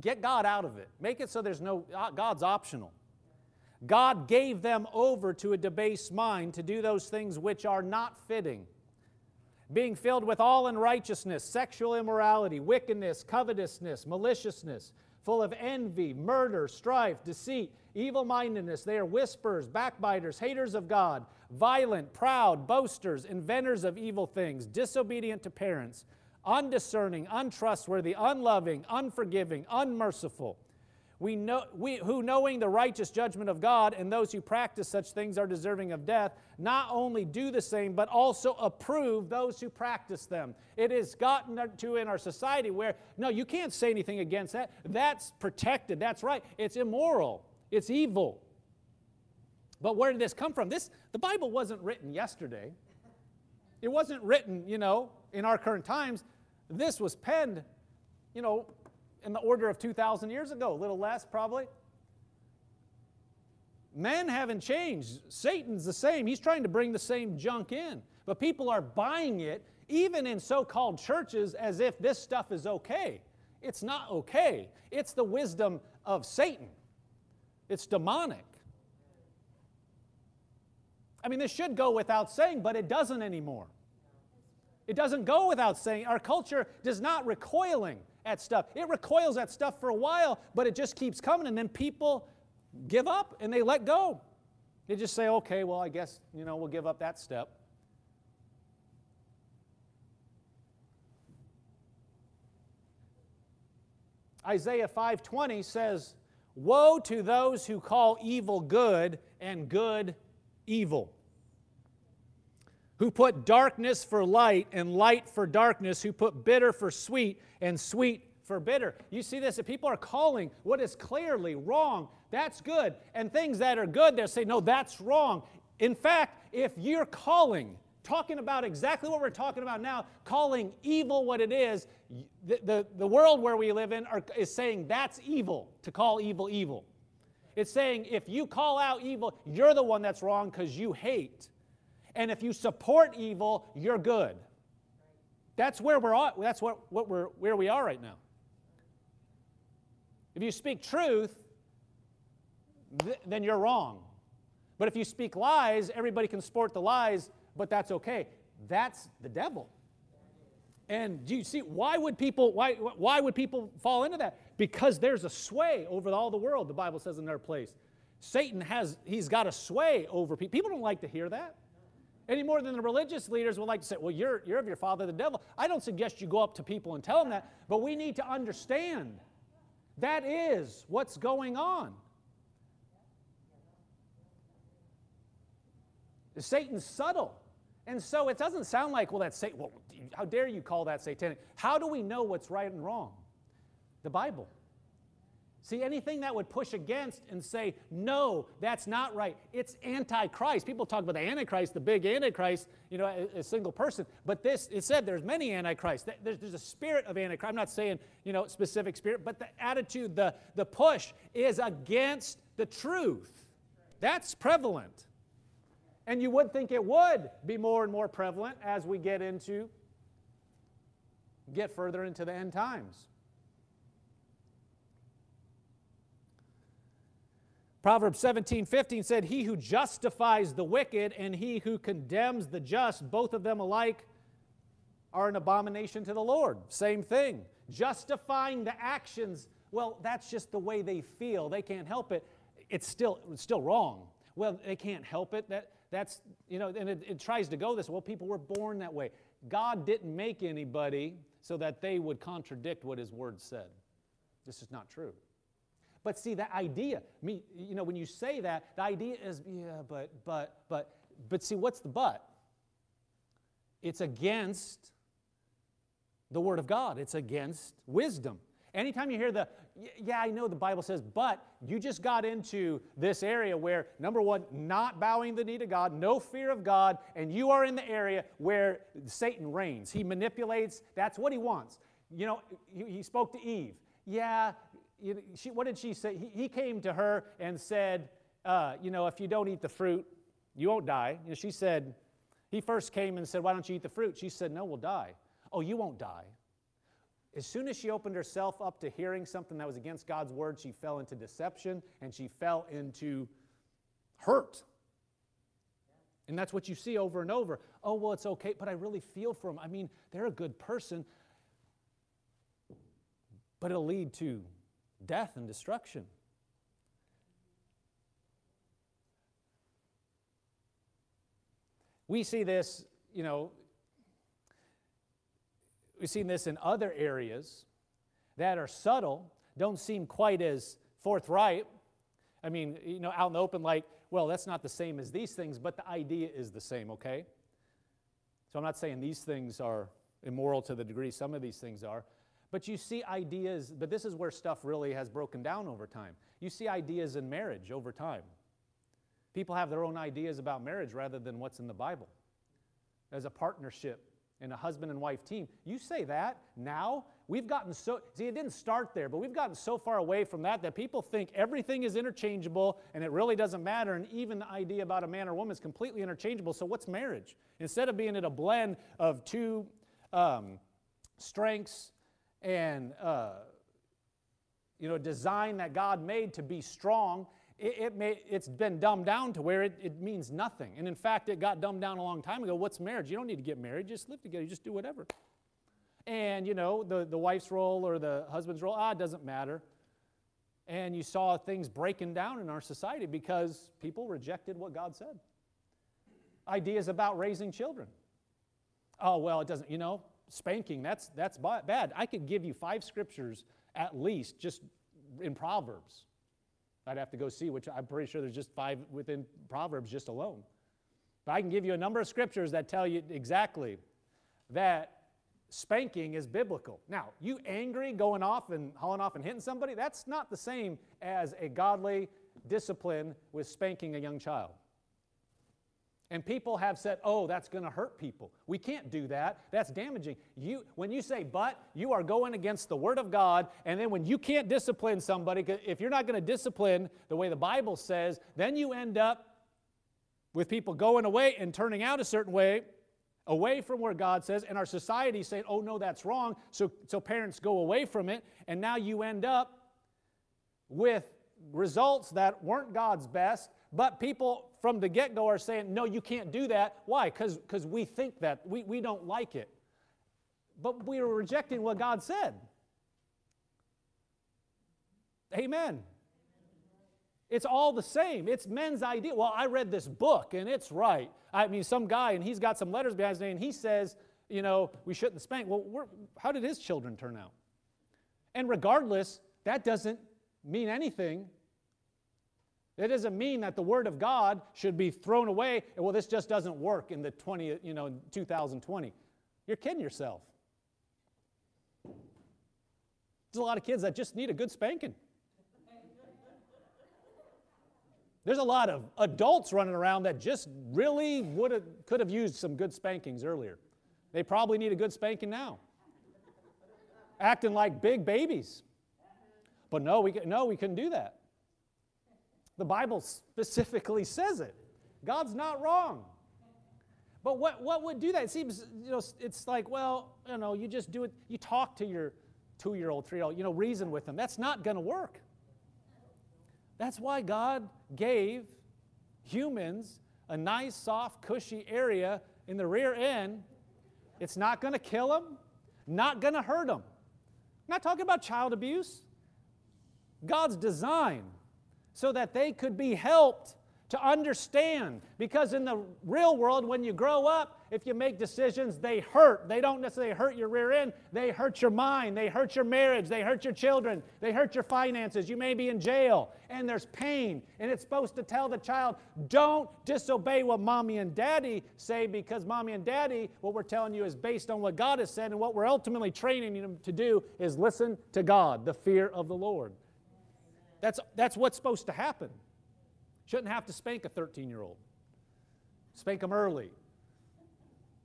get God out of it. Make it so there's no, uh, God's optional. God gave them over to a debased mind to do those things which are not fitting, being filled with all unrighteousness, sexual immorality, wickedness, covetousness, maliciousness, full of envy, murder, strife, deceit, evil mindedness. They are whisperers, backbiters, haters of God violent, proud, boasters, inventors of evil things, disobedient to parents, undiscerning, untrustworthy, unloving, unforgiving, unmerciful. We know, we, who, knowing the righteous judgment of God and those who practice such things are deserving of death, not only do the same, but also approve those who practice them. It has gotten to in our society where, no, you can't say anything against that. That's protected. That's right. It's immoral. It's evil. But where did this come from? This, the Bible wasn't written yesterday. It wasn't written, you know, in our current times. This was penned, you know, in the order of 2,000 years ago, a little less probably. Men haven't changed. Satan's the same. He's trying to bring the same junk in. But people are buying it, even in so called churches, as if this stuff is okay. It's not okay. It's the wisdom of Satan, it's demonic. I mean, this should go without saying, but it doesn't anymore. It doesn't go without saying. Our culture does not recoiling at stuff. It recoils at stuff for a while, but it just keeps coming, and then people give up and they let go. They just say, okay, well, I guess, you know, we'll give up that step. Isaiah 5:20 says, "Woe to those who call evil good and good evil. Who put darkness for light and light for darkness, who put bitter for sweet and sweet for bitter. You see this? If people are calling what is clearly wrong, that's good. And things that are good, they'll say, no, that's wrong. In fact, if you're calling, talking about exactly what we're talking about now, calling evil what it is, the, the, the world where we live in are, is saying that's evil, to call evil evil. It's saying if you call out evil, you're the one that's wrong because you hate. And if you support evil, you're good. That's where we're at. That's what, what we're, where we are right now. If you speak truth, th- then you're wrong. But if you speak lies, everybody can sport the lies, but that's okay. That's the devil. And do you see why would people why why would people fall into that? Because there's a sway over all the world, the Bible says in their place. Satan has he's got a sway over people. People don't like to hear that. Any more than the religious leaders would like to say, well, you're, you're of your father, the devil. I don't suggest you go up to people and tell them that, but we need to understand that is what's going on. Satan's subtle. And so it doesn't sound like, well, that's Satan. Well, how dare you call that satanic? How do we know what's right and wrong? The Bible. See, anything that would push against and say, no, that's not right, it's antichrist. People talk about the antichrist, the big antichrist, you know, a, a single person. But this, it said there's many antichrists. There's, there's a spirit of antichrist. I'm not saying, you know, specific spirit, but the attitude, the, the push is against the truth. That's prevalent. And you would think it would be more and more prevalent as we get into, get further into the end times. Proverbs 17, 15 said, He who justifies the wicked and he who condemns the just, both of them alike, are an abomination to the Lord. Same thing. Justifying the actions, well, that's just the way they feel. They can't help it. It's still, it's still wrong. Well, they can't help it. That, that's, you know, and it, it tries to go this. Well, people were born that way. God didn't make anybody so that they would contradict what his word said. This is not true. But see, that idea, me, you know, when you say that, the idea is, yeah, but, but, but, but see, what's the but? It's against the Word of God, it's against wisdom. Anytime you hear the, yeah, I know the Bible says, but you just got into this area where, number one, not bowing the knee to God, no fear of God, and you are in the area where Satan reigns. He manipulates, that's what he wants. You know, he spoke to Eve. Yeah, she, what did she say? He, he came to her and said, uh, You know, if you don't eat the fruit, you won't die. You know, she said, He first came and said, Why don't you eat the fruit? She said, No, we'll die. Oh, you won't die. As soon as she opened herself up to hearing something that was against God's word, she fell into deception and she fell into hurt. And that's what you see over and over. Oh, well, it's okay, but I really feel for them. I mean, they're a good person, but it'll lead to death and destruction. We see this, you know, We've seen this in other areas that are subtle, don't seem quite as forthright. I mean, you know, out in the open, like, well, that's not the same as these things, but the idea is the same, okay? So I'm not saying these things are immoral to the degree some of these things are, but you see ideas, but this is where stuff really has broken down over time. You see ideas in marriage over time. People have their own ideas about marriage rather than what's in the Bible. As a partnership, in a husband and wife team. You say that now, we've gotten so, see, it didn't start there, but we've gotten so far away from that that people think everything is interchangeable and it really doesn't matter. And even the idea about a man or woman is completely interchangeable. So, what's marriage? Instead of being in a blend of two um, strengths and, uh, you know, design that God made to be strong it, it may, it's been dumbed down to where it, it means nothing. And in fact, it got dumbed down a long time ago. What's marriage? You don't need to get married, just live together, you just do whatever. And, you know, the, the wife's role or the husband's role, ah, it doesn't matter. And you saw things breaking down in our society because people rejected what God said. Ideas about raising children. Oh, well, it doesn't, you know, spanking, that's, that's bad. I could give you five scriptures at least just in Proverbs I'd have to go see, which I'm pretty sure there's just five within Proverbs just alone. But I can give you a number of scriptures that tell you exactly that spanking is biblical. Now, you angry going off and hauling off and hitting somebody, that's not the same as a godly discipline with spanking a young child. And people have said, "Oh, that's going to hurt people. We can't do that. That's damaging." You when you say but, you are going against the word of God, and then when you can't discipline somebody, if you're not going to discipline the way the Bible says, then you end up with people going away and turning out a certain way away from where God says, and our society saying, oh, no, that's wrong. So, so parents go away from it, and now you end up with results that weren't God's best, but people from the get go are saying, no, you can't do that. Why? Because we think that, we, we don't like it. But we are rejecting what God said. Amen. It's all the same. It's men's idea. Well, I read this book and it's right. I mean, some guy and he's got some letters behind his name and he says, you know, we shouldn't spank. Well, how did his children turn out? And regardless, that doesn't mean anything. It doesn't mean that the Word of God should be thrown away. Well, this just doesn't work in the 20, you know, 2020. You're kidding yourself. There's a lot of kids that just need a good spanking. There's a lot of adults running around that just really would have, could have used some good spankings earlier. They probably need a good spanking now. Acting like big babies. But no, we, no, we couldn't do that. The Bible specifically says it. God's not wrong. But what, what would do that? It seems, you know, it's like, well, you know, you just do it, you talk to your two year old, three year old, you know, reason with them. That's not going to work. That's why God gave humans a nice, soft, cushy area in the rear end. It's not going to kill them, not going to hurt them. I'm not talking about child abuse. God's design so that they could be helped to understand. Because in the real world, when you grow up, if you make decisions, they hurt. They don't necessarily hurt your rear end, they hurt your mind, they hurt your marriage, they hurt your children, they hurt your finances. You may be in jail, and there's pain. And it's supposed to tell the child, don't disobey what mommy and daddy say, because mommy and daddy, what we're telling you is based on what God has said, and what we're ultimately training them to do is listen to God, the fear of the Lord. That's, that's what's supposed to happen. Shouldn't have to spank a 13 year old. Spank them early.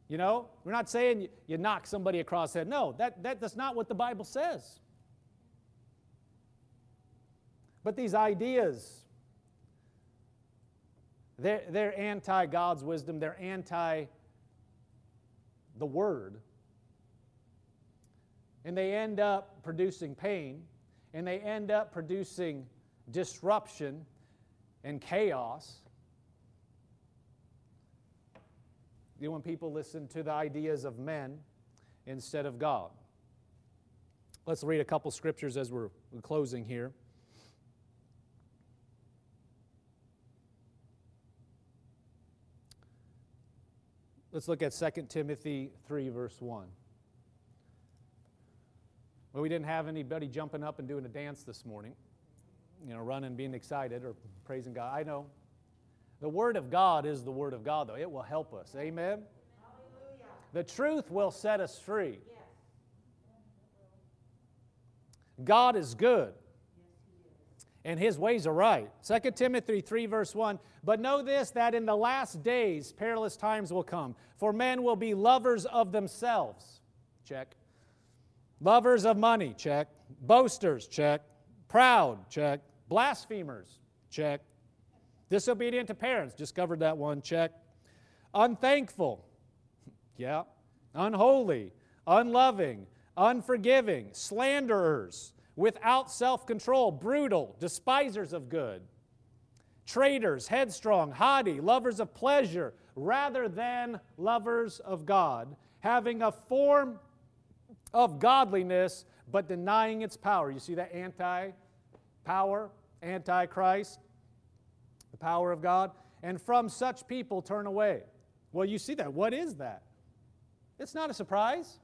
You know, we're not saying you, you knock somebody across the head. No, that, that, that's not what the Bible says. But these ideas, they're, they're anti God's wisdom, they're anti the Word. And they end up producing pain, and they end up producing disruption and chaos. You know, when people listen to the ideas of men instead of God. Let's read a couple scriptures as we're closing here. Let's look at 2 Timothy 3, verse 1. Well, we didn't have anybody jumping up and doing a dance this morning you know, running, being excited or praising God. I know. The Word of God is the Word of God, though. It will help us. Amen? Hallelujah. The truth will set us free. Yes. God is good. And his ways are right. 2 Timothy 3, verse 1. But know this, that in the last days perilous times will come, for men will be lovers of themselves. Check. Lovers of money. Check. Boasters. Check. Proud. Check Blasphemers, check. Disobedient to parents, discovered that one, check. Unthankful, (laughs) yeah. Unholy, unloving, unforgiving, slanderers, without self control, brutal, despisers of good, traitors, headstrong, haughty, lovers of pleasure rather than lovers of God, having a form of godliness but denying its power. You see that anti power, Antichrist, the power of God, and from such people turn away. Well, you see that. What is that? It's not a surprise.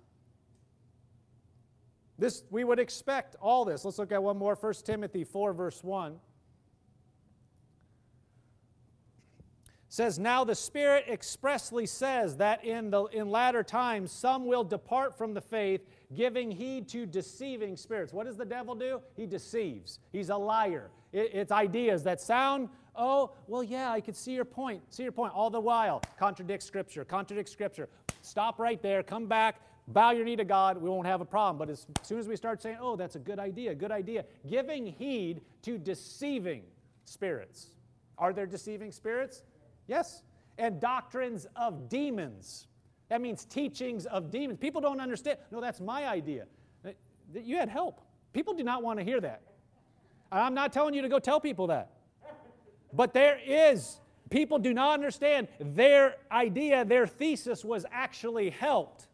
This we would expect all this. Let's look at one more 1 Timothy 4 verse 1. says, Now the Spirit expressly says that in, the, in latter times some will depart from the faith, giving heed to deceiving spirits. What does the devil do? He deceives. He's a liar. It, it's ideas that sound, oh, well, yeah, I could see your point, see your point. All the while, contradict Scripture, contradict Scripture. Stop right there, come back, bow your knee to God, we won't have a problem. But as soon as we start saying, oh, that's a good idea, good idea, giving heed to deceiving spirits. Are there deceiving spirits? Yes. And doctrines of demons. That means teachings of demons. People don't understand. No, that's my idea. You had help. People do not want to hear that. I'm not telling you to go tell people that. But there is, people do not understand their idea, their thesis was actually helped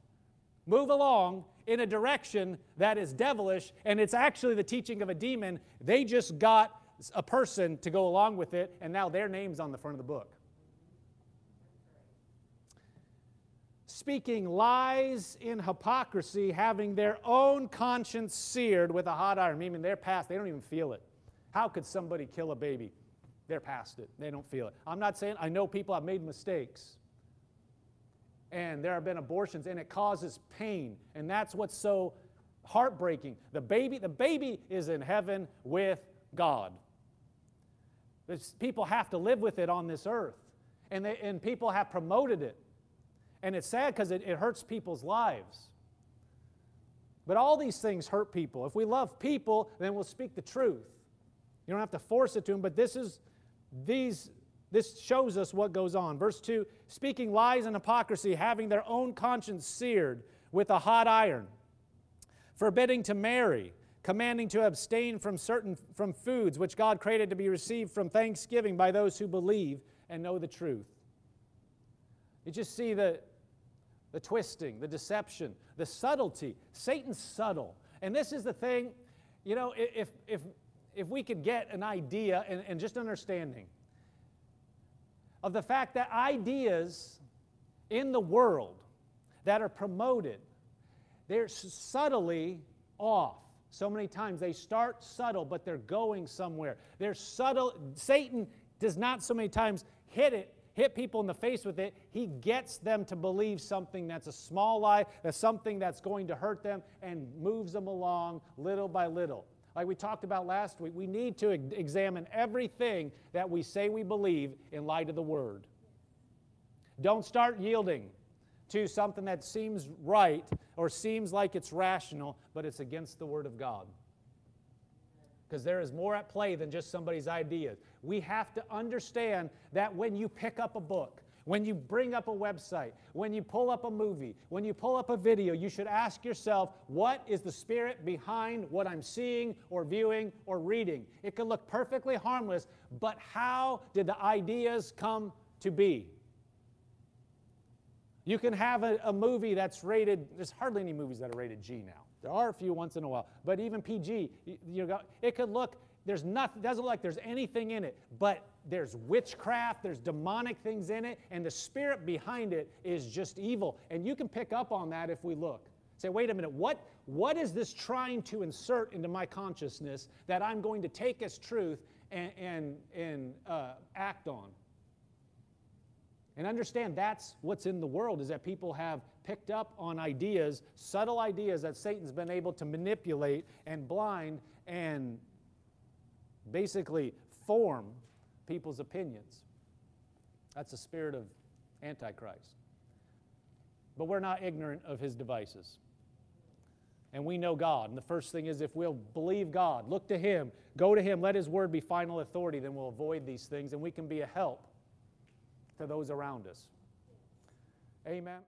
move along in a direction that is devilish, and it's actually the teaching of a demon. They just got a person to go along with it, and now their name's on the front of the book. Speaking lies in hypocrisy, having their own conscience seared with a hot iron, meaning they're past, they don't even feel it. How could somebody kill a baby? They're past it, they don't feel it. I'm not saying, I know people have made mistakes. And there have been abortions, and it causes pain. And that's what's so heartbreaking. The baby, the baby is in heaven with God. people have to live with it on this earth. And, they, and people have promoted it. And it's sad because it, it hurts people's lives. But all these things hurt people. If we love people, then we'll speak the truth. You don't have to force it to them, but this is these this shows us what goes on. Verse 2 speaking lies and hypocrisy, having their own conscience seared with a hot iron, forbidding to marry, commanding to abstain from certain from foods which God created to be received from thanksgiving by those who believe and know the truth. You just see the the twisting, the deception, the subtlety. Satan's subtle. And this is the thing, you know, if, if, if we could get an idea and, and just understanding of the fact that ideas in the world that are promoted, they're subtly off. So many times they start subtle, but they're going somewhere. They're subtle. Satan does not so many times hit it hit people in the face with it, he gets them to believe something that's a small lie, that's something that's going to hurt them, and moves them along little by little. Like we talked about last week, we need to examine everything that we say we believe in light of the Word. Don't start yielding to something that seems right or seems like it's rational, but it's against the Word of God because there is more at play than just somebody's ideas. We have to understand that when you pick up a book, when you bring up a website, when you pull up a movie, when you pull up a video, you should ask yourself, what is the spirit behind what I'm seeing or viewing or reading? It could look perfectly harmless, but how did the ideas come to be? You can have a, a movie that's rated, there's hardly any movies that are rated G now. There are a few once in a while, but even PG, you, you know, it could look, there's nothing, doesn't look like there's anything in it, but there's witchcraft, there's demonic things in it, and the spirit behind it is just evil. And you can pick up on that if we look. Say, wait a minute, what, what is this trying to insert into my consciousness that I'm going to take as truth and, and, and uh, act on? And understand that's what's in the world is that people have picked up on ideas, subtle ideas that Satan's been able to manipulate and blind and basically form people's opinions. That's the spirit of Antichrist. But we're not ignorant of his devices. And we know God. And the first thing is if we'll believe God, look to him, go to him, let his word be final authority, then we'll avoid these things and we can be a help to those around us. Amen.